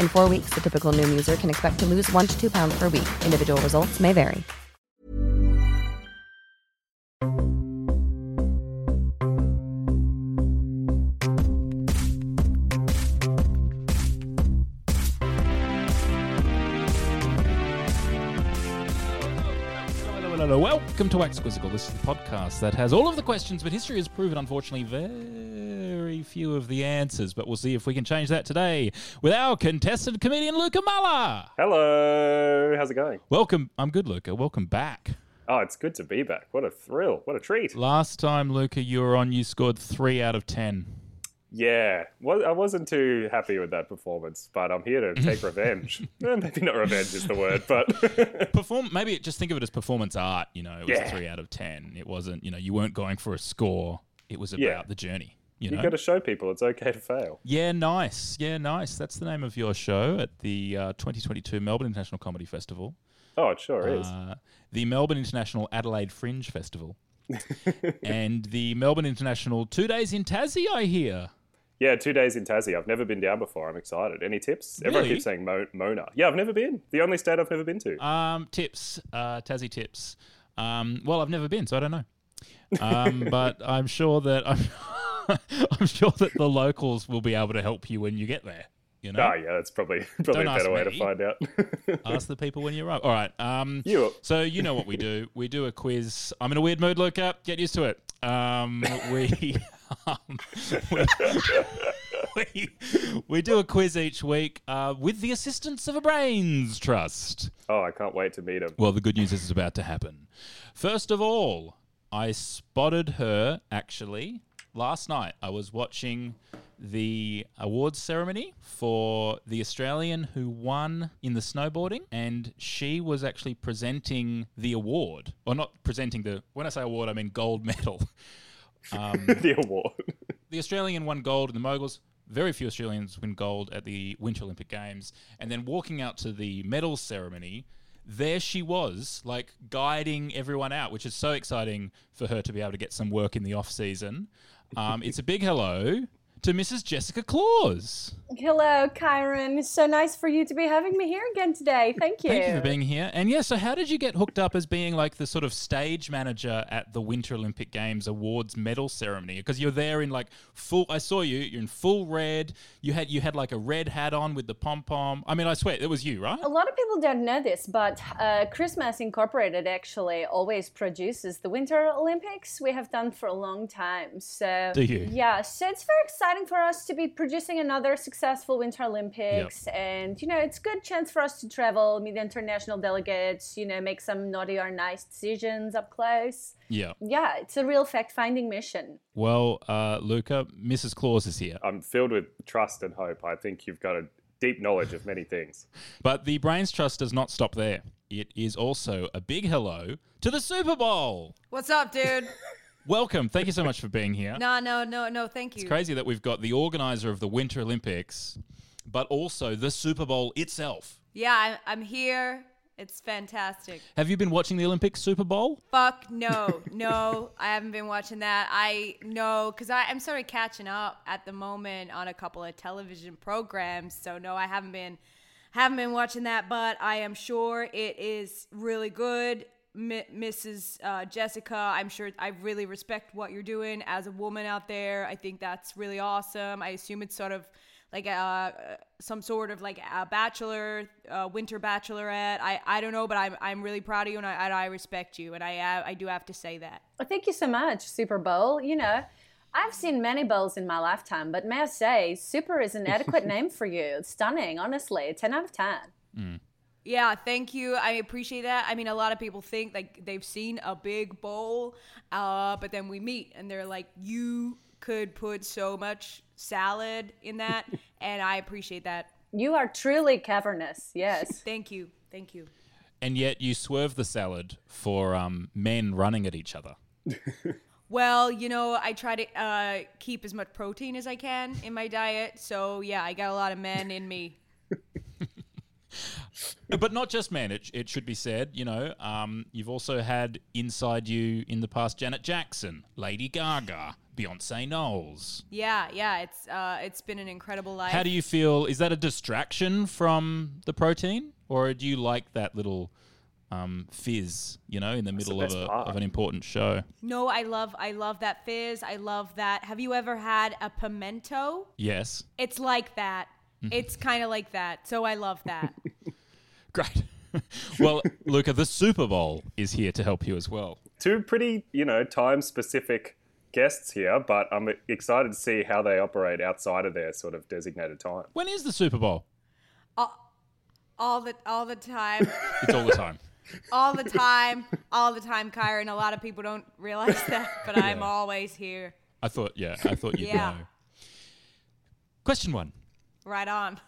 In four weeks, the typical Noom user can expect to lose one to two pounds per week. Individual results may vary. Welcome to Wax Quizzical. This is the podcast that has all of the questions, but history has proven, unfortunately, very few of the answers. But we'll see if we can change that today with our contestant comedian, Luka Muller. Hello, how's it going? Welcome. I'm good, Luka. Welcome back. Oh, it's good to be back. What a thrill. What a treat. Last time, Luka, you were on, you scored three out of ten. Yeah, I wasn't too happy with that performance, but I'm here to take revenge. Eh, Maybe not revenge is the word, but Perform. Maybe just think of it as performance art. You know, it was Yeah. three out of ten. It wasn't. You know, you weren't going for a score. It was about Yeah. the journey. You know. got to show people it's okay to fail. Yeah, nice. Yeah, nice. That's the name of your show at the uh, 2022 Melbourne International Comedy Festival, Oh, it sure is. uh, the Melbourne International Adelaide Fringe Festival, and the Melbourne International Two Days in Tassie. I hear. Yeah, two days in Tassie. I've never been down before. I'm excited. Any tips? Everyone keeps saying Mo- Mona. Yeah, I've never been. The only state I've never been to. Um, tips, uh, Tassie tips. Um, well, I've never been, so I don't know. Um, but I'm sure that I'm, I'm sure that the locals will be able to help you when you get there. You know, Oh, yeah, that's probably probably Don't a better way to find out. ask the people when you arrive. All right. Um, You- So you know what we do. We do a quiz. I'm in a weird mood, Luka. Get used to it. Um, we, um, we, we we do a quiz each week uh, with the assistance of a brains trust. oh, I can't wait to meet him. Well, the good news is it's about to happen. First of all, I spotted her actually last night. I was watching the awards ceremony for the Australian who won in the snowboarding, and she was actually presenting the award, or not presenting the. When I say award, I mean gold medal. Um, the award. the Australian won gold in the moguls. Very few Australians win gold at the Winter Olympic Games. And then walking out to the medal ceremony, there she was, like guiding everyone out, which is so exciting for her to be able to get some work in the off season. Um, it's a big hello to Mrs. Jessica Claus. Hello, Kyran. It's so nice for you to be having me here again today. Thank you. Thank you for being here. And yeah, so how did you get hooked up as being like the sort of stage manager at the Winter Olympic Games awards medal ceremony? Because you're there in like full. I saw you. You're in full red. You had you had like a red hat on with the pom pom. I mean, I swear it was you, right? A lot of people don't know this, but uh, Christmas Incorporated actually always produces the Winter Olympics. We have done for a long time. So Do you? Yeah, so it's very exciting for us to be producing another successful Winter Olympics, and you know, it's a good chance for us to travel, meet international delegates, you know, make some naughty or nice decisions up close. Yeah. Yeah, it's a real fact-finding mission. Well, uh, Luka, Mrs. Claus is here. I'm filled with trust and hope. I think you've got a deep knowledge of many things. But the Brains Trust does not stop there. It is also a big hello to the Super Bowl. What's up, dude? Welcome. Thank you so much for being here. no, no, no, no. Thank you. It's crazy that we've got the organizer of the Winter Olympics, but also the Super Bowl itself. Yeah, I, I'm here It's fantastic. Have you been watching the Olympic Super Bowl? Fuck no, no, I haven't been watching that. I no, because I'm sort of catching up at the moment on a couple of television programs. So no, I haven't been haven't been watching that, but I am sure it is really good. M- Mrs. Uh, Jessica, I'm sure I really respect what you're doing as a woman out there. I think that's really awesome. I assume it's sort of like a, some sort of like a bachelor, uh, winter bachelorette. I, I don't know, but I'm, I'm really proud of you and I, and I respect you. And I, uh, I do have to say that. Well, thank you so much, Super Bowl. You know, I've seen many bowls in my lifetime, but may I say, Super is an adequate name for you. It's stunning, honestly. 10 out of 10. Mm. Yeah, thank you. I appreciate that. I mean, a lot of people think like they've seen a big bowl, uh, but then we meet and they're like, you could put so much salad in that, and I appreciate that. You are truly cavernous. Yes. Thank you. Thank you. And yet you swerve the salad for um, men running at each other. Well, you know, I try to uh, keep as much protein as I can in my diet. So, yeah, I got a lot of men in me. but not just men. It, it should be said, you know, um, you've also had inside you in the past Janet Jackson, Lady Gaga, Beyonce Knowles. Yeah, yeah, it's uh, it's been an incredible life. How do you feel? Is that a distraction from the protein, or do you like that little um, fizz, you know, in the That's middle the of, a, of an important show? No, I love I love that fizz. I love that. Have you ever had a pimento? Yes. It's like that. Mhm. It's kind of like that. So I love that. Great. well, Luka, the Super Bowl is here to help you as well. Two pretty, you know, time specific guests here, but I'm excited to see how they operate outside of their sort of designated time. When is the Super Bowl? Uh, all the all the time. It's all the time. all the time, all the time, Kyran. A lot of people don't realize that, but I'm always here. I thought, yeah, I thought you'd Yeah. know. Question one. Right on.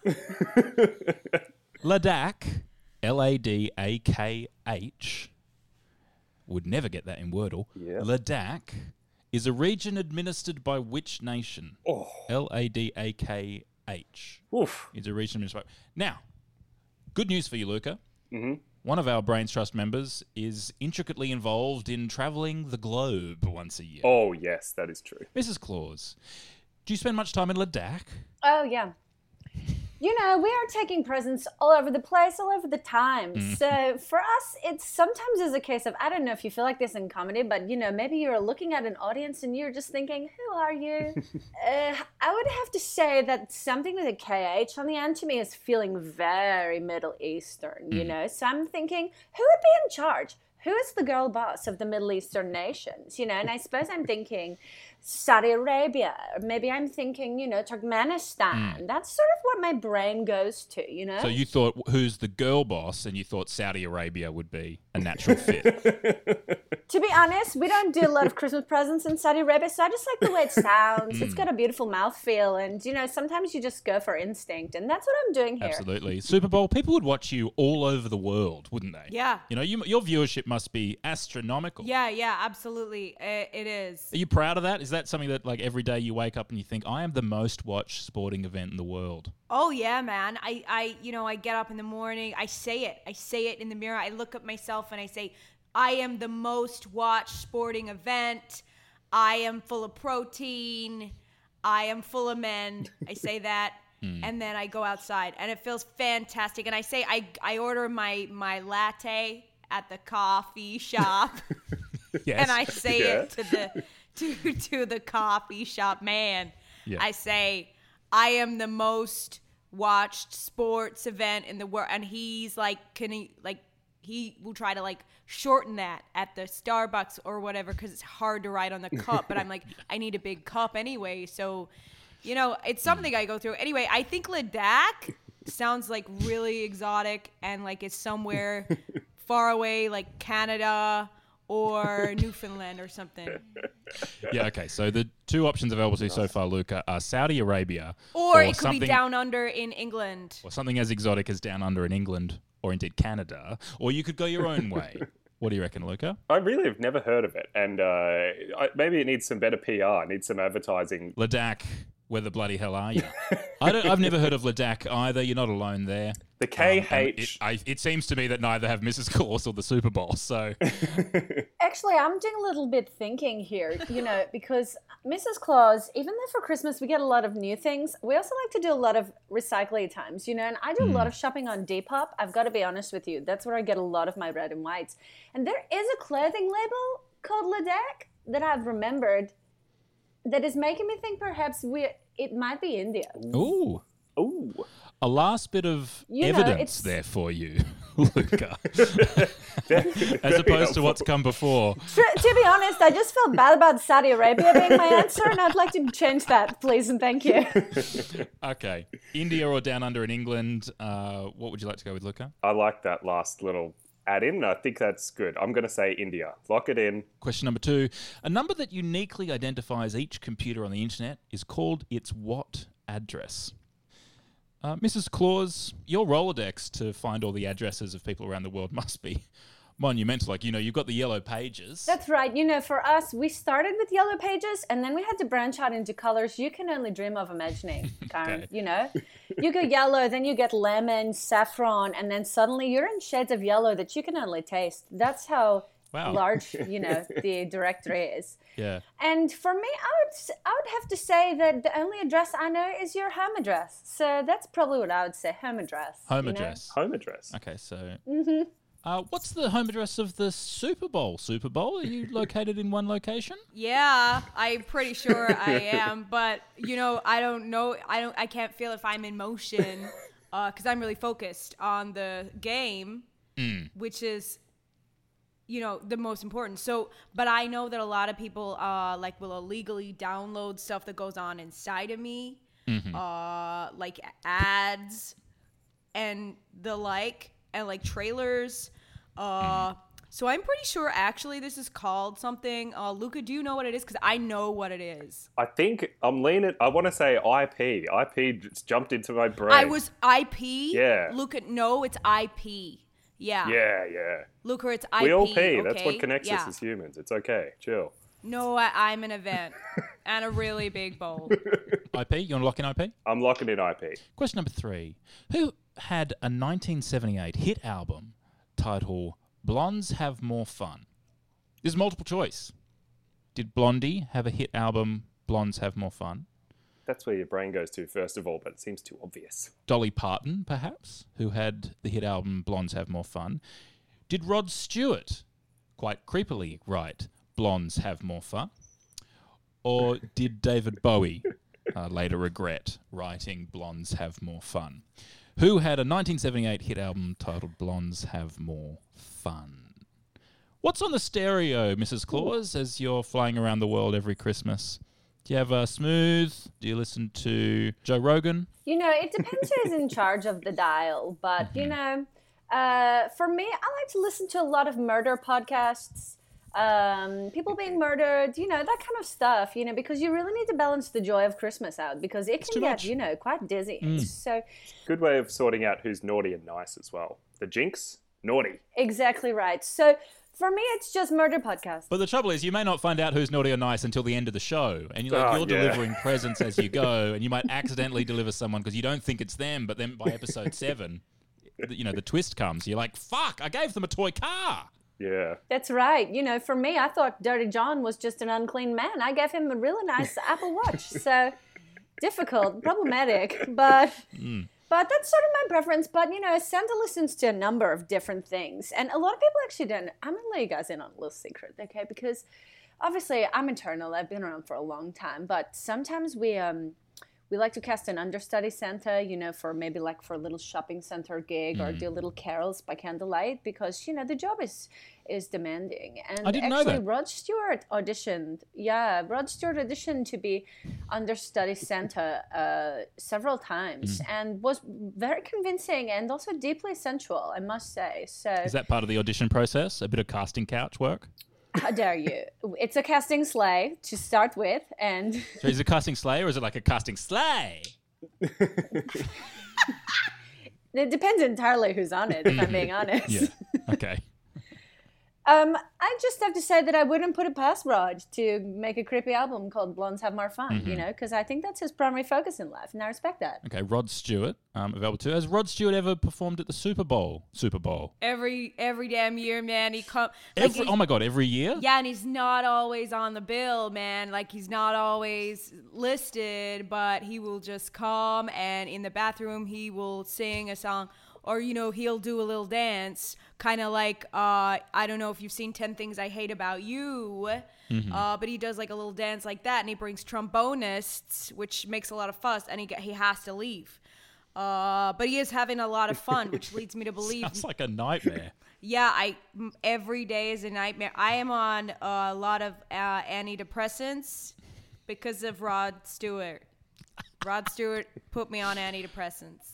Ladakh, L A D A K H, would never get that in Wordle. Ladakh is a region administered by which nation? Oh. L A D A K H. Oof. Is a region administered by. Now, good news for you, Luka. Mhm. One of our Brains Trust members is intricately involved in travelling the globe once a year. Oh, yes, that is true. Mrs. Claus, do you spend much time in Ladakh? Oh, yeah. You know, we are taking presents all over the place, all over the time. Mm. So for us, it's sometimes is a case of I don't know if you feel like this in comedy, but you know, maybe you're looking at an audience and you're just thinking, "Who are you?" uh, I would have to say that something with a KH on the end to me is feeling very Middle Eastern. You Mm. know, so I'm thinking, who would be in charge? Who is the girl boss of the Middle Eastern nations? You know, and I suppose I'm thinking Saudi Arabia, or maybe I'm thinking, you know, Turkmenistan. Hmm. That's sort of what my brain goes to, you know? So you thought who's the girl boss, and you thought Saudi Arabia would be a natural fit. to be honest, we don't do a lot of Christmas presents in Saudi Arabia, so I just like the way it sounds. It's hmm. got a beautiful mouthfeel, and you know, sometimes you just go for instinct, and that's what I'm doing here. Absolutely, Super Bowl. People would watch you all over the world, wouldn't they? Yeah. You know, you, your viewership must be astronomical. Yeah, yeah, absolutely. It, it is. Are you proud of that? Is that something that, like, every day you wake up and you think, I am the most watched sporting event in the world? Oh yeah, man. I, I, you know, I get up in the morning. I say it. I say it in the mirror. I look at myself and I say, I am the most watched sporting event. I am full of protein. I am full of men. I say that. Hmm. And then I go outside and it feels fantastic. And I say I, I order my, my latte at the coffee shop. Yes. And I say Yeah. it to the to to the coffee shop man. Yeah. I say, I am the most watched sports event in the world, and he's like, can he like he will try to like shorten that at the Starbucks or whatever because it's hard to write on the cup. but I'm like, I need a big cup anyway, so you know, it's something I go through. Anyway, I think Ladakh sounds like really exotic and like it's somewhere far away, like Canada or Newfoundland or something. Yeah, okay. So the two options available to you so far, Luka, are Saudi Arabia Or, it could be down under in England. or something as exotic as down under in England or indeed Canada, or you could go your own way. What do you reckon, Luka? I really have never heard of it, and uh, I, maybe it needs some better PR. It needs some advertising. Ladakh, where the bloody hell are you? I don't, I've never heard of Ladakh either. You're not alone there. The Um, and KH. it, I, it seems to me that neither have Mrs. Claus or the Super Bowl. So Actually, I'm doing a little bit thinking here, you know, because Mrs. Claus, even though for Christmas we get a lot of new things, we also like to do a lot of recycling times, you know, and I do a lot of shopping on Depop. I've got to be honest with you. That's where I get a lot of my red and whites. And there is a clothing label called Ledec that I've remembered that is making me think perhaps we it might be India. ooh, Ooh. A last bit of You evidence it's- there for you, Luka, as opposed to what's come before. To, to be honest, I just felt bad about Saudi Arabia being my answer, and I'd like to change that, please and thank you. Okay, India or down under in England. Uh, what would you like to go with, Luka? I like that last little add in. I think that's good. I'm going to say India. Lock it in. Question number two: A number that uniquely identifies each computer on the internet is called its what address. Uh, Mrs. Claus, your Rolodex to find all the addresses of people around the world must be monumental. Like, you know, you've got the yellow pages. That's right. You know, for us, we started with yellow pages and then we had to branch out into colors you can only dream of imagining, Karen. Okay. You know, you go yellow, then you get lemon, saffron, and then suddenly you're in shades of yellow that you can only taste. That's how Wow. large, you know, the directory is. yeah. And for me, I would I would have to say that the only address I know is your home address. So that's probably what I would say, home address. Home you know? address. Home address. Okay, so. Mm-hmm. Uh, what's the home address of the Super Bowl? Super Bowl? Are you located in one location? Yeah, I'm pretty sure I am, but you know, I don't know. I don't. I can't feel if I'm in motion uh, because I'm really focused on the game, mm. which is, you know, the most important. So, but I know that a lot of people uh, like will illegally download stuff that goes on inside of me, uh, like ads and the like, and like trailers. Uh, so I'm pretty sure actually this is called something. Uh, Luka, do you know what it is? Because I know what it is. I think I'm leaning. I want to say IP. IP just jumped into my brain. I was IP. Yeah. Luka, no, it's IP. Yeah. Yeah, yeah. Luka, it's IP. We all pee. That's what connects yeah. us as humans. It's okay. Chill. No, I, I'm an event and a really big bowl. IP? You want to lock in IP? I'm locking in IP. Question number three. Who had a 1978 hit album titled Blondes Have More Fun? This is multiple choice. Did Blondie have a hit album, Blondes Have More Fun? That's where your brain goes to first of all, but it seems too obvious. Dolly Parton, perhaps, who had the hit album Blondes Have More Fun? Did Rod Stewart, quite creepily, write Blondes Have More Fun? Or did David Bowie uh, later regret writing Blondes Have More Fun? Who had a 1978 hit album titled Blondes Have More Fun? What's on the stereo, Mrs. Claus, as you're flying around the world every Christmas? Do you have a smooth? Do you listen to Joe Rogan? You know, it depends who's in charge of the dial, but you know, uh, for me, I like to listen to a lot of murder podcasts, um, people being murdered, you know, that kind of stuff. You know, because you really need to balance the joy of Christmas out because it can get, much. you know, quite dizzy. So Good way of sorting out who's naughty and nice as well. The jinx, naughty. exactly right. So for me, it's just murder podcast. But the trouble is, you may not find out who's naughty or nice until the end of the show, and you're, like, Oh, you're yeah. delivering presents as you go, and you might accidentally deliver someone because you don't think it's them. But then by episode seven, you know the twist comes. You're like, "Fuck! I gave them a toy car." Yeah. That's right. You know, for me, I thought Dirty John was just an unclean man. I gave him a really nice Apple Watch. So difficult, problematic, but hmm. But that's sort of my preference. But you know, Santa listens to a number of different things, and a lot of people actually don't. I'm gonna let you guys in on a little secret, okay? Because obviously, I'm eternal. I've been around for a long time, but sometimes we um we like to cast an understudy Santa, you know, for maybe like for a little shopping center gig or do little carols by candlelight because you know the job is is demanding. And I didn't know actually, that. Rod Stewart auditioned. Yeah, Rod Stewart auditioned to be understudy Santa uh, several times Mm. and was very convincing and also deeply sensual, I must say. So Is that part of the audition process? A bit of casting couch work. How dare you? It's a casting sleigh to start with, and So is it casting sleigh or is it like a casting sleigh? it depends entirely who's on it. If I'm being honest. Yeah. Okay. Um, I just have to say that I wouldn't put it past Rod to make a creepy album called Blondes Have More Fun, Mm-hmm. you know, because I think that's his primary focus in life, and I respect that. Okay, Rod Stewart, um, available too. Has Rod Stewart ever performed at the Super Bowl? Super Bowl. Every every damn year, man, he come. like, Every, he's- oh my god, every year? Yeah, and he's not always on the bill, man. Like he's not always listed, but he will just come and in the bathroom he will sing a song or you know, he'll do a little dance, kind of like uh I don't know if you've seen 10 Things I Hate About You. Uh, but he does like a little dance like that and he brings trombonists, which makes a lot of fuss and he he has to leave. Uh, but he is having a lot of fun, which leads me to believe Sounds like a nightmare. yeah, I every day is a nightmare. I am on a lot of uh, antidepressants because of Rod Stewart. Rod Stewart put me on antidepressants.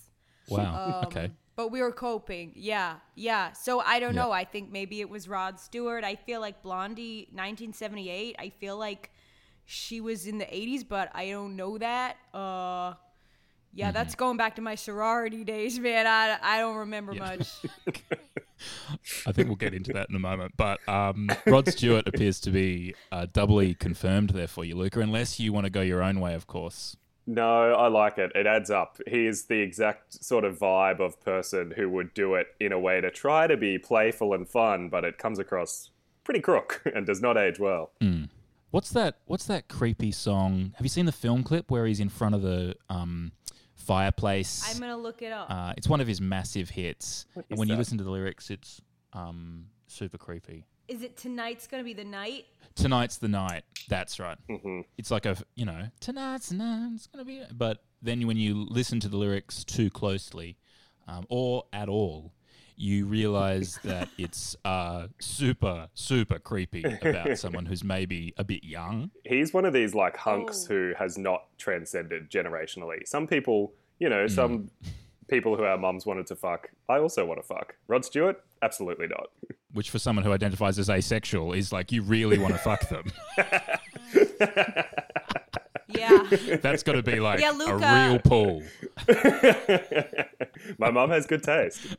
Wow. Um, okay. But we were coping. Yeah, yeah. So I don't know. I think maybe it was Rod Stewart. I feel like Blondie, 1978. I feel like she was in the 80s, but I don't know that. Uh, yeah, that's Mm-hmm. going back to my sorority days, man. I, I don't remember much. I think we'll get into that in a moment. But um, Rod Stewart appears to be uh, doubly confirmed there for you, Luka, unless you want to go your own way, of course. No, I like it. It adds up. He is the exact sort of vibe of person who would do it in a way to try to be playful and fun, but it comes across pretty crook and does not age well. What's that? What's that creepy song? Have you seen the film clip where he's in front of the um, fireplace? I'm going to look it up. Uh, it's one of his massive hits. And is when you listen to the lyrics, it's um, super creepy. Is it tonight's gonna be the night? Tonight's the night. That's right. Mm-hmm. It's like a you know tonight's the night. It's gonna be. But then when you listen to the lyrics too closely, um, or at all, you realize that it's uh, super super creepy about someone who's maybe a bit young. He's one of these like hunks Oh. who has not transcended generationally. Some people, you know, some people who our mums wanted to fuck, I also want to fuck. Rod Stewart? Absolutely not. Which for someone who identifies as asexual is like you really want to fuck them. Yeah. That's got to be like Yeah, a real pull. My mom has good taste.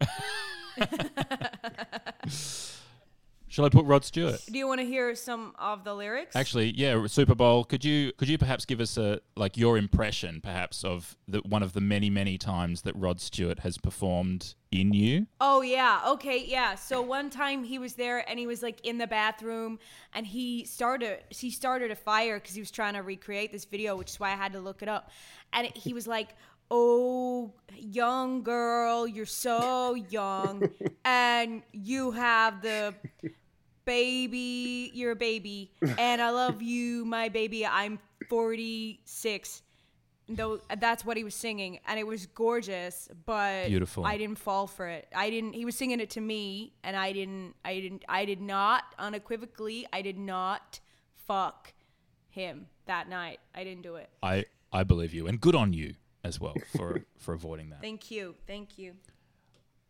Shall I put Rod Stewart? Do you want to hear some of the lyrics? Actually, yeah, Super Bowl. Could you could you perhaps give us a like your impression, perhaps, of the one of the many many times that Rod Stewart has performed in you? Oh yeah, okay, yeah. So one time he was there and he was like in the bathroom and he started he started a fire because he was trying to recreate this video, which is why I had to look it up. And it, he was like, "Oh, young girl, you're so young, and you have the baby. You're a baby, and I love you, my baby. I'm 46." Though that's what he was singing, and it was gorgeous, but Beautiful. I didn't fall for it. I didn't. He was singing it to me, and I didn't. I didn't. I did not unequivocally. I did not fuck him that night. I didn't do it. I I believe you, and good on you as well for for avoiding that. Thank you. Thank you.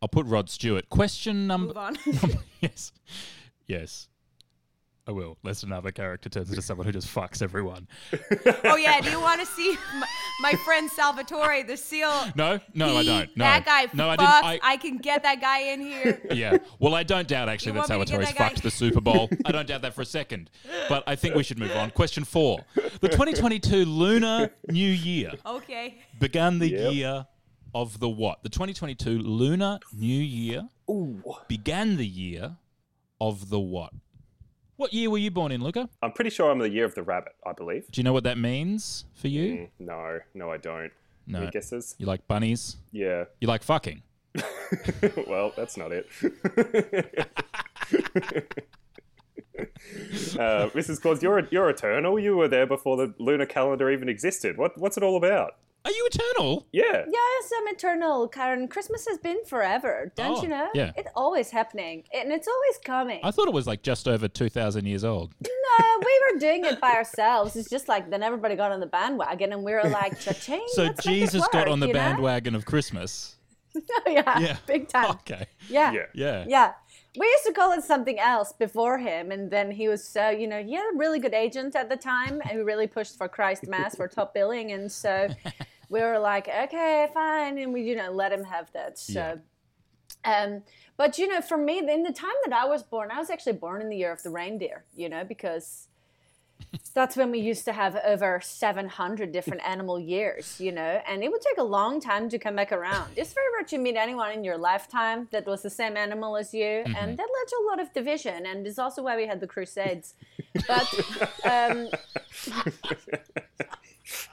I'll put Rod Stewart. Question number. Move on. yes, yes, I will. Lest another character turns into someone who just fucks everyone. oh yeah. Do you want to see my, my friend Salvatore, the seal? No, no, I don't. No, That guy no, I fucks. didn't. I, can get that guy in here. Yeah. Well, I don't doubt actually You that want me to get Salvatore's that fucked the Super Bowl. I don't doubt that for a second. But I think we should move on. Question four. The 2022 Lunar New Year Okay. began the Yep. year of the what? The 2022 Lunar New Year began the year of the what? What year were you born in, Luka? I'm pretty sure I'm the year of the rabbit, I believe. Do you know what that means for you? Mm, no, no, I don't. No. Any guesses? You like bunnies? Yeah. You like fucking? well, that's not it. uh, Mrs. Claus, you're you're eternal. You were there before the lunar calendar even existed. What what's it all about? Are you eternal? Yeah. Yes, I'm eternal, Karen. Christmas has been forever, don't Oh, you know? yeah. It's always happening, and it's always coming. I thought it was like just over 2,000 years old. no, we were doing it by ourselves. It's just like then everybody got on the bandwagon, and we were like, cha-ching, So let's make it Jesus got work," on the you know? bandwagon of Christmas. Oh, yeah, Yeah. big time. Okay. Yeah. Yeah. Yeah. Yeah. We used to call it something else before him, and then he was so, you know, he had a really good agent at the time who really pushed for Christ Mass for top billing, and so we were like, okay, fine, and we, you know, let him have that. So, Yeah. Um, but you know, for me, in the time that I was born, I was actually born in the year of the reindeer. You know, because that's when we used to have over 700 different animal years, you know, and it would take a long time to come back around. It's very rare to meet anyone in your lifetime that was the same animal as you, Mm-hmm. and that led to a lot of division, and it's also why we had the Crusades. But um,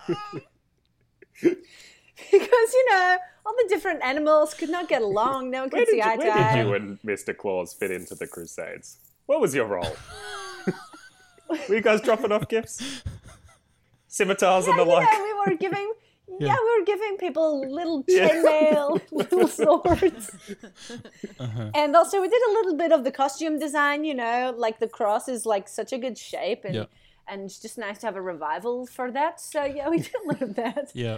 because you know all the different animals could not get along, no one Where could did, see you, eye to eye. where did you and Mr. Claus fit into the Crusades? What was your role? Were you guys dropping off gifts? Scimitars and the yeah, like? yeah, we were giving. Yeah, we were giving people little chainmail, little swords, Uh-huh. and also we did a little bit of the costume design. You know, like the cross is like such a good shape, and Yeah. And it's just nice to have a revival for that. So yeah, we did a lot of that. Yeah.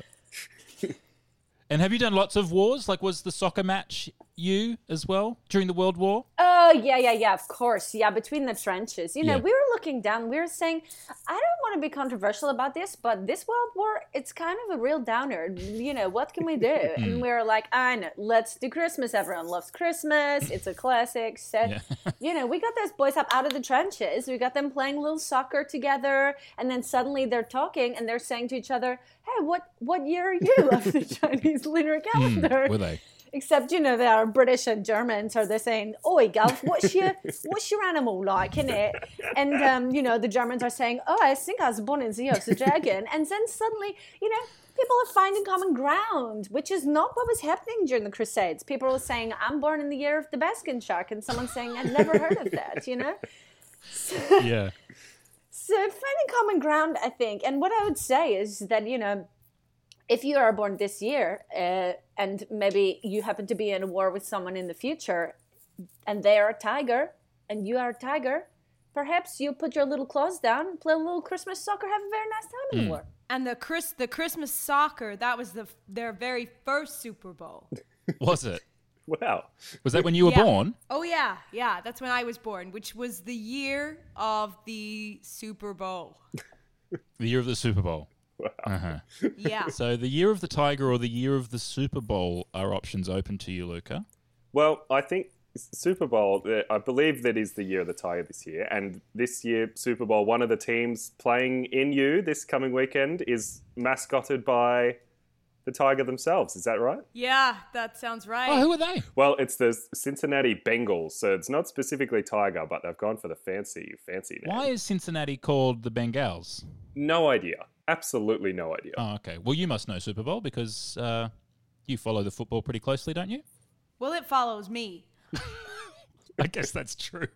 and have you done lots of wars? Like, was the soccer match you as well during the World War? Oh yeah, yeah, yeah. Of course, yeah. Between the trenches, you know, Yeah. we were looking down. We were saying, I don't want to be controversial about this, but this World War, it's kind of a real downer. You know, what can we do? Hmm. and we were like, I know, let's do Christmas. Everyone loves Christmas. It's a classic. So, Yeah. you know, we got those boys up out of the trenches. We got them playing a little soccer together, and then suddenly they're talking and they're saying to each other, "Hey, what what year are you of the Chinese lunar calendar?" Were they? Except, you know, they are British and Germans, so they're saying, Oi, Gulf, what's your what's your animal like, innit? And um, you know, the Germans are saying, Oh, I think I was born in Zeus, the dragon. And then suddenly, you know, people are finding common ground, which is not what was happening during the Crusades. People were saying, I'm born in the year of the basking shark, and someone saying, I'd never heard of that, you know? Yeah. So finding common ground, I think, and what I would say is that you know, if you are born this year uh, and maybe you happen to be in a war with someone in the future, and they are a tiger and you are a tiger, perhaps you put your little claws down, play a little Christmas soccer, have a very nice time in the war. And the Chris the Christmas soccer, that was the their very first Super Bowl. Was it? Wow. Was that when you were Yeah. born? Oh yeah, yeah, that's when I was born, which was the year of the Super Bowl. The year of the Super Bowl. Uh-huh. Yeah. So the year of the Tiger or the year of the Super Bowl are options open to you, Luka. Well, I think Super Bowl, I believe that is the year of the Tiger this year. And this year, Super Bowl, one of the teams playing in you this coming weekend is mascotted by the Tiger themselves. Is that right? Yeah, that sounds right. Oh, who are they? Well, it's the Cincinnati Bengals. So it's not specifically Tiger, but they've gone for the fancy, fancy name. Why is Cincinnati called the Bengals? No idea. Absolutely no idea. Oh, okay. Well, you must know Super Bowl because uh, you follow the football pretty closely, don't you? well, it follows me. I guess that's true.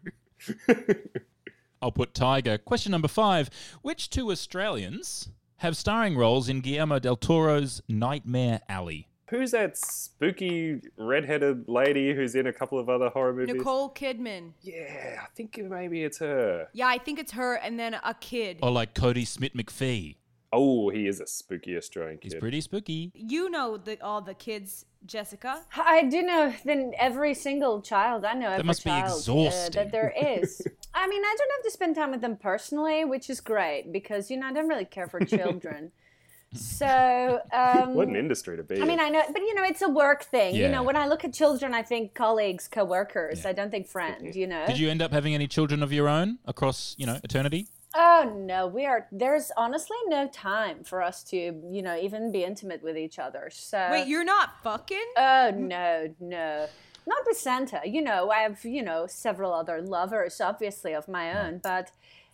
I'll put Tiger. Question number five Which two Australians have starring roles in Guillermo del Toro's Nightmare Alley? Who's that spooky redheaded lady who's in a couple of other horror movies? Nicole Kidman. Yeah, I think maybe it's her. Yeah, I think it's her and then a kid. Or like Kodi Smit-McPhee? Oh, he is a spooky Australian kid. He's pretty spooky. You know the, all the kids, Jessica. I do know then every single child I know every must be child uh, exhausting. that there is. I mean, I don't have to spend time with them personally, which is great because you know I don't really care for children. so um, What an industry to be. I mean. I know, but you know, it's a work thing. You know, when I look at children, I think colleagues, co-workers. I don't think friend. You know. Did you end up having any children of your own across, you know, eternity? Oh no, we are. There's honestly no time for us to, you know, even be intimate with each other. So Wait, you're not fucking? Oh no, no. Not with Santa. You know, I have, you know, several other lovers, obviously, of my own, but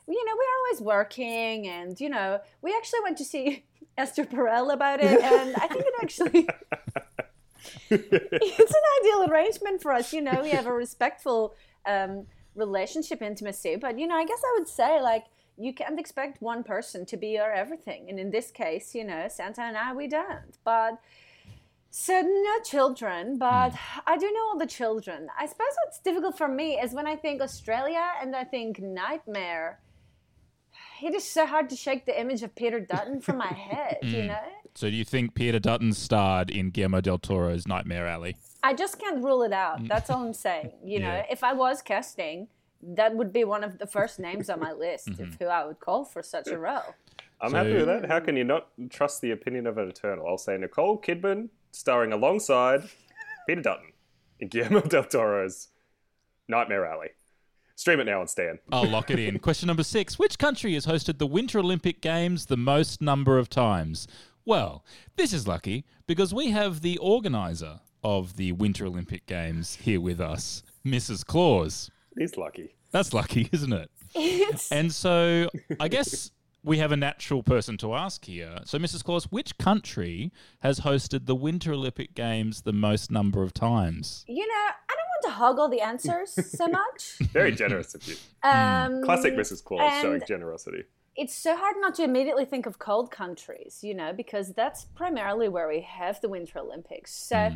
you know, we're always working and, you know, we actually went to see Esther Perel about it and I think it actually it's an ideal arrangement for us, you know, we have a respectful um relationship intimacy, but you know, I guess I would say like you can't expect one person to be your everything. And in this case, you know, Santa and I we don't. But so no children, but I do know all the children. I suppose what's difficult for me is when I think Australia and I think nightmare. It is so hard to shake the image of Peter Dutton from my head, you mm. know? So do you think Peter Dutton starred in Guillermo del Toro's Nightmare Alley? I just can't rule it out. Mm. That's all I'm saying. You know, if I was casting, that would be one of the first names on my list of mm-hmm. who I would call for such a role. I'm So- happy with that. How can you not trust the opinion of an eternal? I'll say Nicole Kidman starring alongside Peter Dutton. in Guillermo del Toro's Nightmare Alley. Stream it now on Stan. I'll lock it in. Question number six Which country has hosted the Winter Olympic Games the most number of times? Well, this is lucky because we have the organizer of the Winter Olympic Games here with us, Mrs. Claus. He's lucky. That's lucky, isn't it? It's And so I guess we have a natural person to ask here. So, Mrs. Claus, which country has hosted the Winter Olympic Games the most number of times? you know, I don't want to hog all the answers so much. Very generous of you. Um, Classic Mrs. Claus showing generosity. it's so hard not to immediately think of cold countries, you know, because that's primarily where we have the Winter Olympics. So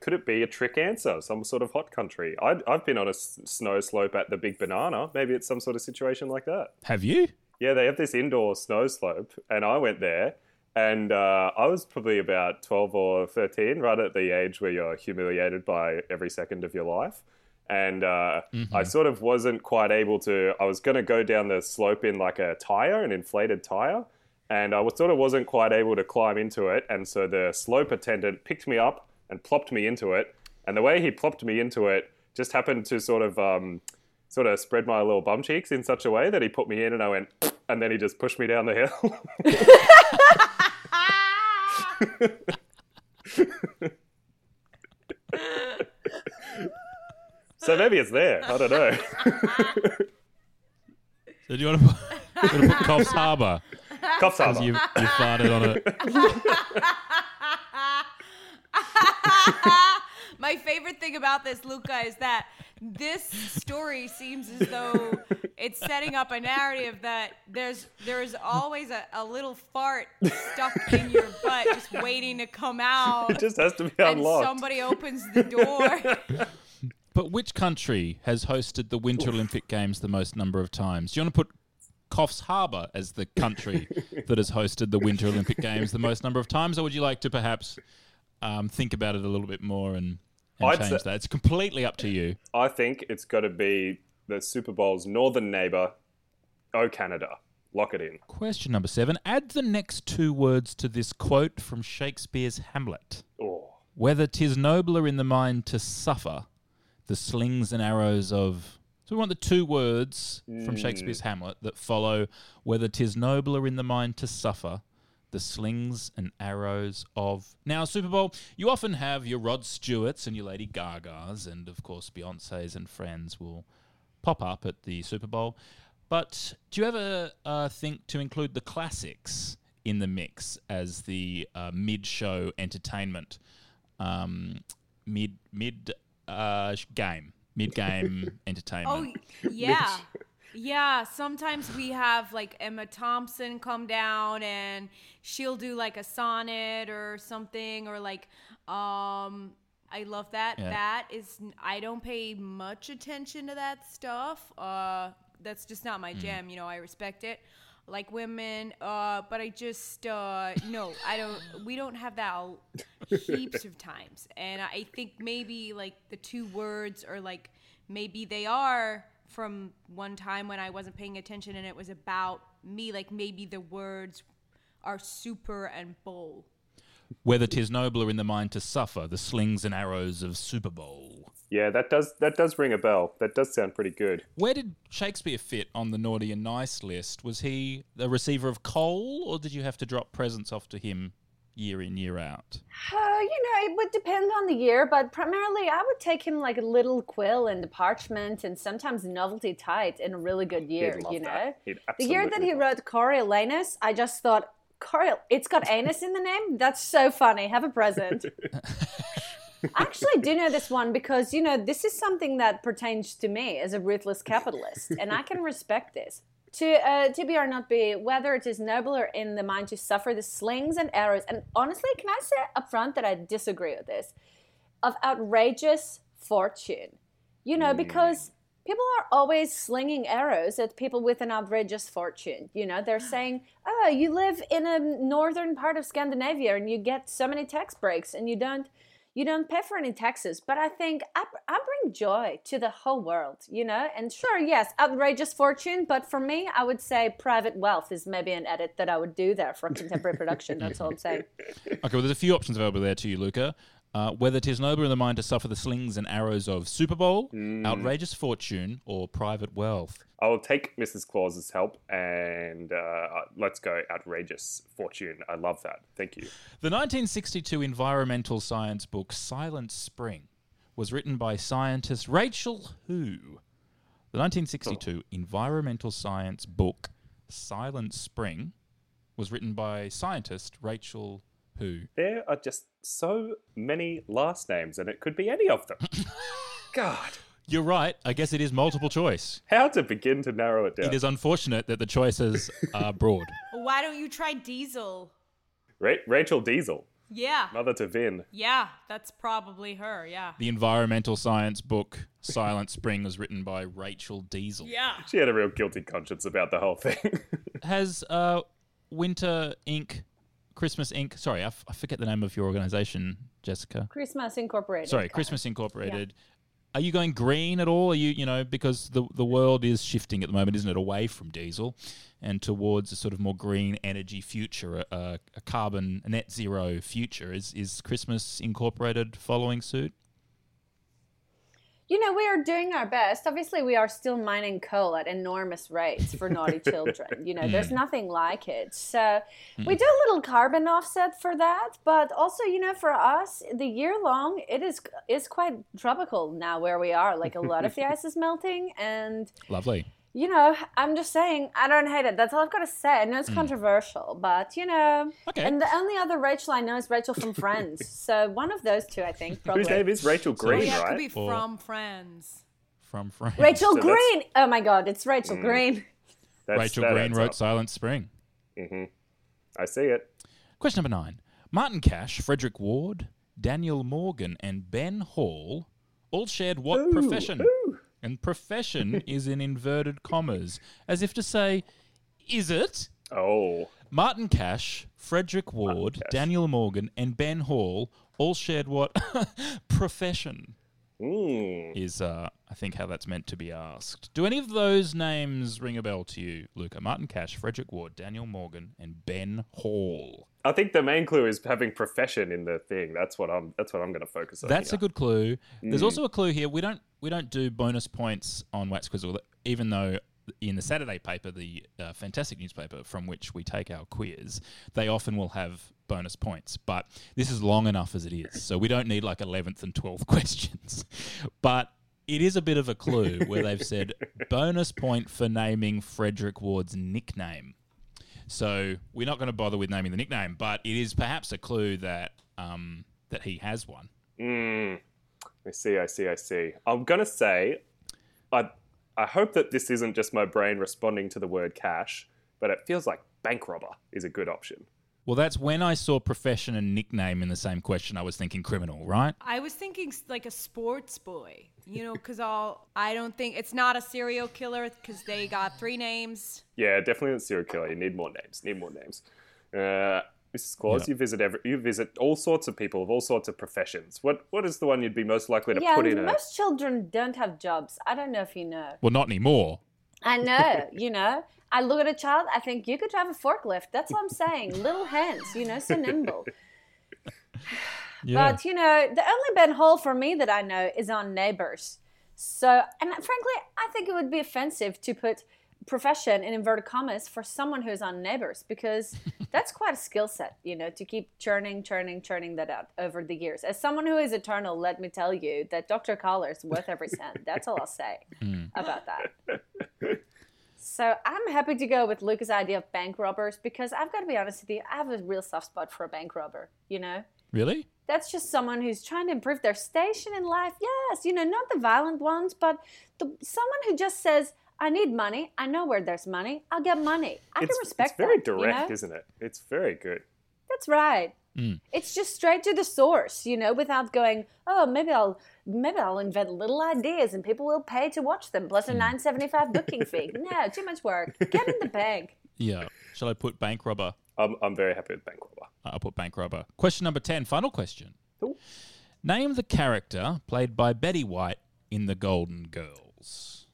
Could it be a trick answer? Some sort of hot country? I, I've been on a s- snow slope at the Big Banana. Maybe it's some sort of situation like that. Have you? Yeah, they have this indoor snow slope, and I went there, and uh, I was probably about 12 or 13, right at the age where you're humiliated by every second of your life. And uh, I sort of wasn't quite able to, I was going to go down the slope in like a tire, an inflated tire, and I was, sort of wasn't quite able to climb into it. And so the slope attendant picked me up and plopped me into it. And the way he plopped me into it just happened to sort of um, sort of spread my little bum cheeks in such a way that he put me in and I went, and then he just pushed me down the hill. so maybe it's there. I don't know. So, do you want to put, you want to put Coffs Harbour? Cough Because Harbour. you, you farted on it. My favorite thing about this, Luka, is that this story seems as though it's setting up a narrative that there's there's always a, a little fart stuck in your butt just waiting to come out. It just has to be and unlocked. somebody opens the door. But which country has hosted the Winter Olympic Games the most number of times? Do you want to put Coffs Harbour as the country that has hosted the Winter Olympic Games the most number of times, or would you like to perhaps um, think about it a little bit more and, and change say- that? It's completely up to you. I think it's got to be the Super Bowl's northern neighbor, Oh Canada. Lock it in. Question number seven. Add the next two words to this quote from Shakespeare's Hamlet. Oh, Whether 'tis nobler in the mind to suffer the slings and arrows of. So we want the two words from Shakespeare's Hamlet that follow whether 'tis nobler in the mind to suffer the slings and arrows of. Now, Super Bowl, you often have your Rod Stewarts and your Lady Gagas, and of course, Beyonce's and friends will pop up at the Super Bowl. But do you ever uh, think to include the classics in the mix as the uh, mid-show entertainment, um, mid mid uh, game, mid game entertainment? Oh entertainment? yeah. Yeah, sometimes we have like Emma Thompson come down and she'll do like a sonnet or something or like um I love that. Yeah. That is I don't pay much attention to that stuff. Uh that's just not Mm. my jam, you know, I respect it. Like women, uh, but I just uh no, I don't we don't have that heaps of times. And I think maybe like the two words or like maybe they are from one time when I wasn't paying attention and it was about me. Like maybe the words are super and bowl. Whether 'tis nobler in the mind to suffer the slings and arrows of Super Bowl. yeah, that does that does ring a bell. That does sound pretty good. Where did Shakespeare fit on the naughty and nice list? Was he the receiver of coal, or did you have to drop presents off to him year in year out? Uh, you know, it would depend on the year, but primarily I would take him like a little quill and the parchment and sometimes novelty tide in a really good year, love you know? that. The year that he love wrote Coriolanus, I just thought, Coriol, it's got anus in the name? That's so funny. Have a present. I actually do know this one because, you know, this is something that pertains to me as a ruthless capitalist, and I can respect this. To, uh, to be or not be, whether it is nobler in the mind to suffer the slings and arrows, and honestly, can I say up front that I disagree with this, of outrageous fortune. You know, because people are always slinging arrows at people with an outrageous fortune. You know, they're saying, oh, you live in a northern part of Scandinavia and you get so many tax breaks and you don't. You don't pay for any taxes, but I think I, I bring joy to the whole world, you know? And sure, yes, outrageous fortune, but for me, I would say private wealth is maybe an edit that I would do there for contemporary production. That's all I'm saying. Okay, well, there's a few options available there to you, Luka. Uh, whether 'tis nobler in the mind to suffer the slings and arrows of Super Bowl, Mm. outrageous fortune, or private wealth. I'll take Mrs. Claus's help and uh, let's go outrageous fortune. I love that. Thank you. The 1962 environmental science book Silent Spring was written by scientist Rachel Who. The 1962 environmental science book Silent Spring was written by scientist Rachel Who. There are just so many last names, and it could be any of them. God, You're right. I guess it is multiple choice. how to begin to narrow it down? It is unfortunate that the choices are broad. Why don't you try Diesel? Ra- Rachel Diesel, Yeah. mother to Vin. Yeah, that's probably her. Yeah. The environmental science book Silent Spring was written by Rachel Diesel. Yeah. She had a real guilty conscience about the whole thing. Has uh, Winter Inc., Christmas Inc., sorry, I, f- I forget the name of your organization, Jessica. Christmas Incorporated. Sorry, Christmas Incorporated. Are you going green at all? Are you, you know, because the the world is shifting at the moment, isn't it, away from diesel and towards a sort of more green energy future, a, a carbon net zero future. Is is Christmas Incorporated following suit? You know, we are doing our best. Obviously, we are still mining coal at enormous rates for naughty children. You know, there's mm. nothing like it. So mm. we do a little carbon offset for that, but also, you know, for us, the year long, it is is quite tropical now where we are. Like a lot of the ice is melting, and Lovely. You know, I'm just saying, I don't hate it. That's all I've got to say. I know it's controversial, but you know, Okay. and the only other Rachel I know is Rachel from Friends. so one of those two, I think, probably. Whose name is Rachel So- Green, yeah, it right? could be Or- from Friends. From Friends. Rachel So Green. Oh my God, it's Rachel Green. That's- Rachel that Green wrote up. Silent Spring. Mm-hmm. I see it. Question number nine. Martin Cash, Frederick Ward, Daniel Morgan, and Ben Hall all shared what profession? And profession is in inverted commas, as if to say, is it? Oh, Martin Cash, Frederick Ward, Cash. Daniel Morgan, and Ben Hall all shared what profession mm. is, uh, I think, how that's meant to be asked. Do any of those names ring a bell to you, Luka? Martin Cash, Frederick Ward, Daniel Morgan, and Ben Hall. I think the main clue is having profession in the thing. That's what I'm. That's what I'm going to focus on. That's here. a good clue. Mm. There's also a clue here. We don't we don't do bonus points on Wax Quizzical, even though in the Saturday paper, the uh, fantastic newspaper from which we take our quiz, they often will have bonus points. But this is long enough as it is, so we don't need like 11th and 12th questions. But it is a bit of a clue where they've said bonus point for naming Frederick Ward's nickname. So we're not going to bother with naming the nickname, but it is perhaps a clue that um, that he has one. Mm. I see. I see. I see. I'm going to say, I I hope that this isn't just my brain responding to the word cash, but it feels like bank robber is a good option. Well, that's when I saw profession and nickname in the same question. I was thinking criminal, right? I was thinking like a sports boy, you know, because I'll. I don't think it's not a serial killer because they got three names. Yeah, definitely not serial killer. You need more names. Need more names. Uh, Mrs. Claus, Yeah. you visit every, you visit all sorts of people of all sorts of professions. What what is the one you'd be most likely to Yeah, put in a? most children don't have jobs. I don't know if you know. Well, not anymore. I know, you know. I look at a child, I think you could drive a forklift. That's what I'm saying. Little hands, you know, so nimble. Yeah. But you know, the only Ben Hall for me that I know is on Neighbors. So, and frankly, I think it would be offensive to put profession in inverted commas for someone who's on Neighbors because that's quite a skill set, you know, to keep churning, churning, churning that out over the years. As someone who is eternal, let me tell you that Dr. Collar's worth every cent. That's all I'll say hmm. about that. So I'm happy to go with Luka's idea of bank robbers because I've got to be honest with you, I have a real soft spot for a bank robber, you know? really? That's just someone who's trying to improve their station in life. Yes, you know, not the violent ones, but the, someone who just says, I need money. I know where there's money. I'll get money. I it's, can respect that. it's very that. you direct, know? isn't it? It's very good. That's right. Mm. It's just straight to the source, you know, without going, oh, maybe I'll maybe I'll invent little ideas and people will pay to watch them plus a hmm. nine seventy five booking fee. No, too much work. Get in the bank. Yeah. Shall I put bank robber? I'm, I'm very happy with bank robber. I'll put bank robber. Question number 10, final question. Cool. Name the character played by Betty White in The Golden Girls.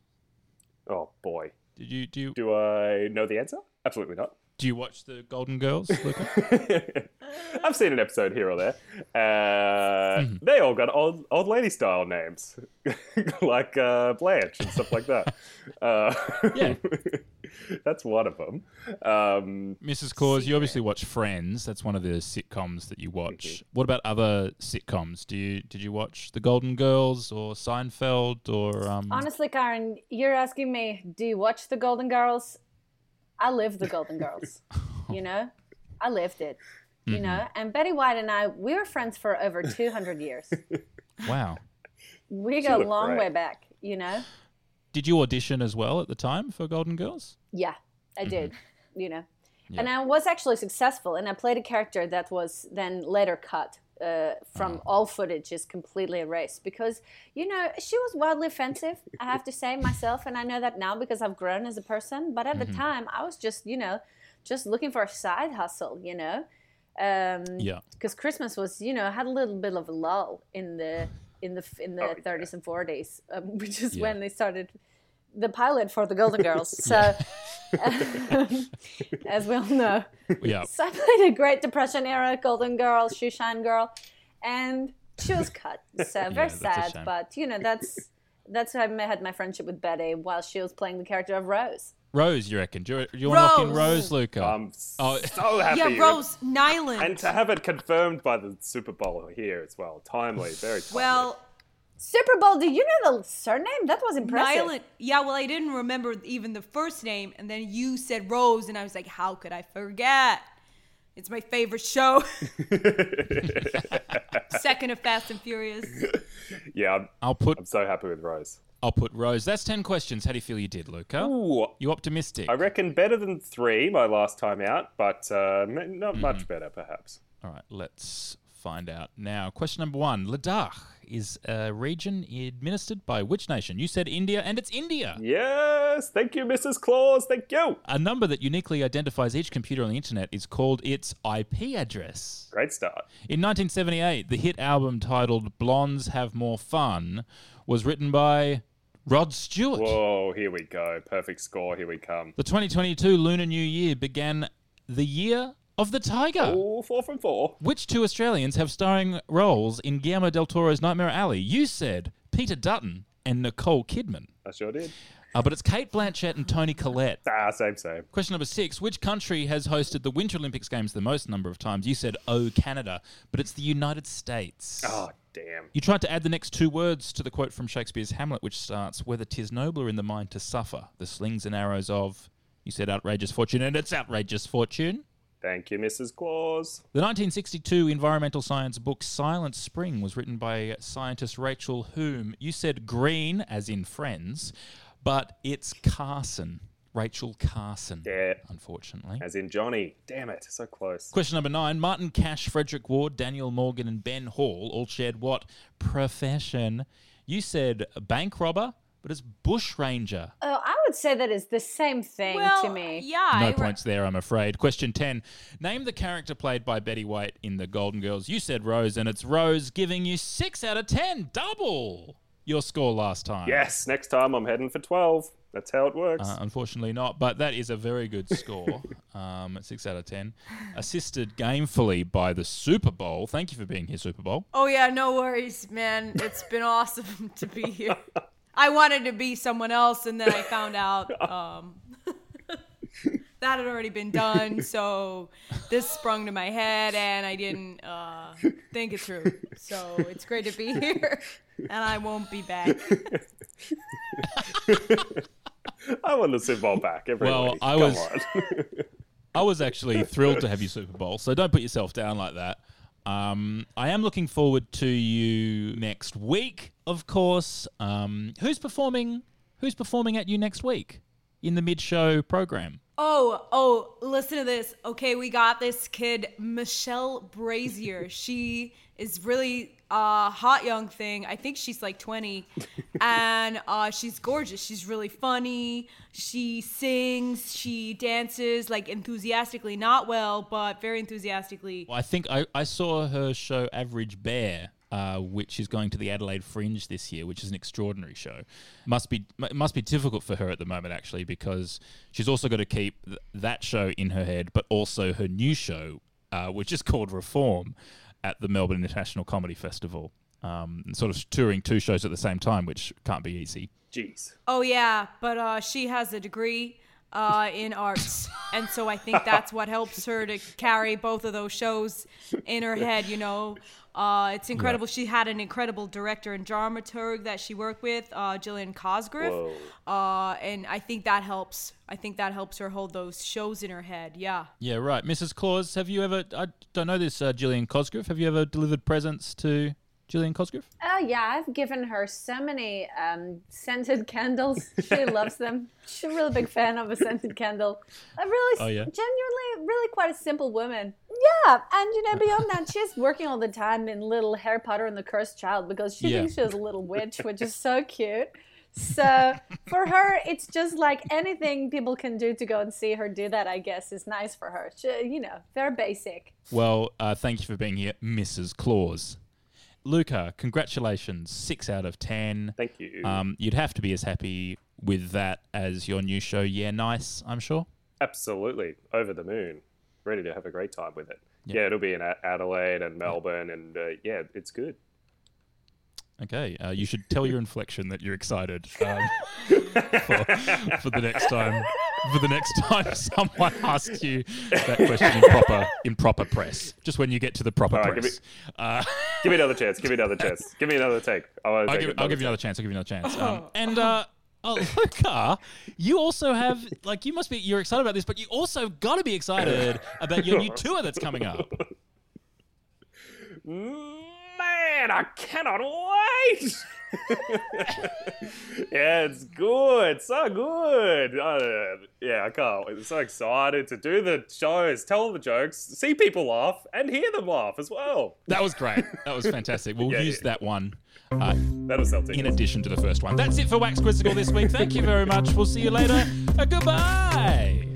Oh boy, Did you do you, do I know the answer? Absolutely not. Do you watch the Golden Girls, Luka? I've seen an episode here or there. Uh, Mm-hmm. They all got old old lady style names, like uh, Blanche and stuff like that. Uh, Yeah. that's one of them. Um, Mrs. Claus, you obviously watch Friends. That's one of the sitcoms that you watch. What about other sitcoms? Do you did you watch The Golden Girls or Seinfeld or um Honestly, Karen, you're asking me, do you watch the Golden Girls? I live the Golden Girls. you know, I lived it. You Mm-hmm. know, and Betty White and I, we were friends for over 200 years. Wow. We go a long great. way back. You know. Did you audition as well at the time for Golden Girls? Yeah, I did. You know, Yeah. and I was actually successful, and I played a character that was then later cut uh, from all footage, is completely erased because you know she was wildly offensive. I have to say myself, and I know that now because I've grown as a person. But at the time, I was just you know just looking for a side hustle. You know. Um, Yeah. because Christmas was, you know, had a little bit of a lull in the in the in the Oh, yeah. 30s and 40s, um, which is Yeah. when they started the pilot for the Golden Girls. So, as we all know, Yeah. so I played a Great Depression era Golden Girl, Shoeshine Girl, and she was cut. So very that's a sad, but you know that's that's how I had my friendship with Betty while she was playing the character of Rose. Rose, you reckon? Do you, do you want to lock in Rose. Rose, Luka? I'm Oh. so happy. Yeah, Rose Nylund. And to have it confirmed by the Super Bowl here as well. Timely, very timely. well, Super Bowl, do you know the surname? That was impressive. Nylund. Yeah, well, I didn't remember even the first name, and then you said Rose, and I was like, how could I forget? It's my favorite show. Second of Fast and Furious. yeah, I'm, I'll put I'm so happy with Rose. I'll put Rose. That's ten questions. How do you feel you did, Luka? Ooh, You optimistic? I reckon better than three my last time out, but uh, m- not much better perhaps. All right, let's find out now. Question number one: Ladakh is a region administered by which nation? You said India, and it's India. Yes, thank you, Mrs. Claus. Thank you. A number that uniquely identifies each computer on the internet is called its IP address. Great start. In 1978, the hit album titled Blondes Have More Fun was written by Rod Stewart. Whoa, here we go. Perfect score. Here we come. The 2022 Lunar New Year began the year of the tiger. Oh, four from four. Which two Australians have starring roles in Guillermo del Toro's Nightmare Alley? You said Peter Dutton and Nicole Kidman. I sure did. Uh, but it's Cate Blanchett and Toni Collette. Ah, same, same. Question number six Which country has hosted the Winter Olympics Games the most number of times? You said, oh, Canada, but it's the United States. Oh, damn. You tried to add the next two words to the quote from Shakespeare's Hamlet, which starts, Whether 'tis nobler in the mind to suffer the slings and arrows of. You said outrageous fortune, and it's outrageous fortune. Thank you, Mrs. Claus. The 1962 environmental science book Silent Spring was written by scientist Rachel Hume. You said green, as in friends, but it's Carson. Rachel Carson, Yeah, unfortunately. as in Johnny. Damn it, so close. Question number nine Martin Cash, Frederick Ward, Daniel Morgan, and Ben Hall all shared what profession? You said bank robber, but it's bush ranger. Oh, I would say that is the same thing well, to me. yeah. No I re- points there, I'm afraid. Question 10. Name the character played by Betty White in The Golden Girls. You said Rose, and it's Rose giving you 6 out of 10. Double your score last time. Yes, next time I'm heading for 12. That's how it works. Uh, unfortunately not, but that is a very good score. um, 6 out of 10. Assisted gamefully by the Super Bowl. Thank you for being here, Super Bowl. Oh yeah, no worries, man. It's been awesome to be here. I wanted to be someone else, and then I found out um, that had already been done. So this sprung to my head, and I didn't uh, think it through. So it's great to be here, and I won't be back. I want the Super Bowl back every Well. I Come was- on. I was actually thrilled to have you Super Bowl, so don't put yourself down like that. Um, I am looking forward to you next week, of course. Um, who's performing? Who's performing at you next week in the mid-show program? Oh, oh, listen to this. Okay, we got this kid, Michelle Brasier. she is really a hot young thing. I think she's like 20. and uh, she's gorgeous. She's really funny. She sings, she dances like enthusiastically, not well, but very enthusiastically. Well, I think I, I saw her show Average Bear uh, uh, which is going to the Adelaide Fringe this year, which is an extraordinary show. Must be it must be difficult for her at the moment actually because she's also got to keep th- that show in her head, but also her new show, uh, which is called Reform, at the Melbourne International Comedy Festival. Um, and sort of touring two shows at the same time, which can't be easy. Jeez. Oh yeah, but uh, she has a degree uh, in arts, and so I think that's what helps her to carry both of those shows in her head. You know, uh, it's incredible. She had an incredible director and dramaturg that she worked with, uh, Gillian Cosgriff, uh, and I think that helps. I think that helps her hold those shows in her head. Yeah. Yeah, right. Mrs. Claus, have you ever? I don't know this, uh, Gillian Cosgriff. Have you ever delivered presents to Gillian Cosgriff? Oh yeah, I've given her so many um, scented candles. She loves them. She's a really big fan of a scented candle. A really, Oh, yeah? genuinely, really quite a simple woman. Yeah, and you know, beyond that, she's working all the time in Little Harry Potter and the Cursed Child because she Yeah. thinks she's a little witch, which is so cute. So for her, it's just like anything people can do to go and see her do that. I guess is nice for her. She, you know, very basic. Well, uh, thank you for being here, Mrs. Claus. Luka, congratulations. Six out of ten. Thank you. Um, you'd have to be as happy with that as your new show, Yeah Nice, I'm sure. Absolutely. Over the moon. Ready to have a great time with it. Yeah, it'll be in Adelaide and Melbourne, and uh, yeah, it's good. Okay, uh, you should tell your inflection that you're excited um, for, for the next time. For the next time someone asks you that question in proper in proper press, just when you get to the proper All right, give press. Uh, Give me another chance. Give me another chance. Give me another take. I wanna I'll take give, I'll give you another chance. I'll give you another chance. Um, and uh, oh, Luka, you also have like you must be you're excited about this, but you also got to be excited about your new tour that's coming up. Man, I cannot wait! yeah, it's good. So good. Uh, yeah, I can't wait. I'm so excited to do the shows, tell the jokes, see people laugh, and hear them laugh as well. That was great. That was fantastic. We'll Yeah, use yeah. that one uh, That'll sell tickets. in addition to the first one. That's it for Wax Quizzical this week. Thank you very much. We'll see you later. Uh, goodbye.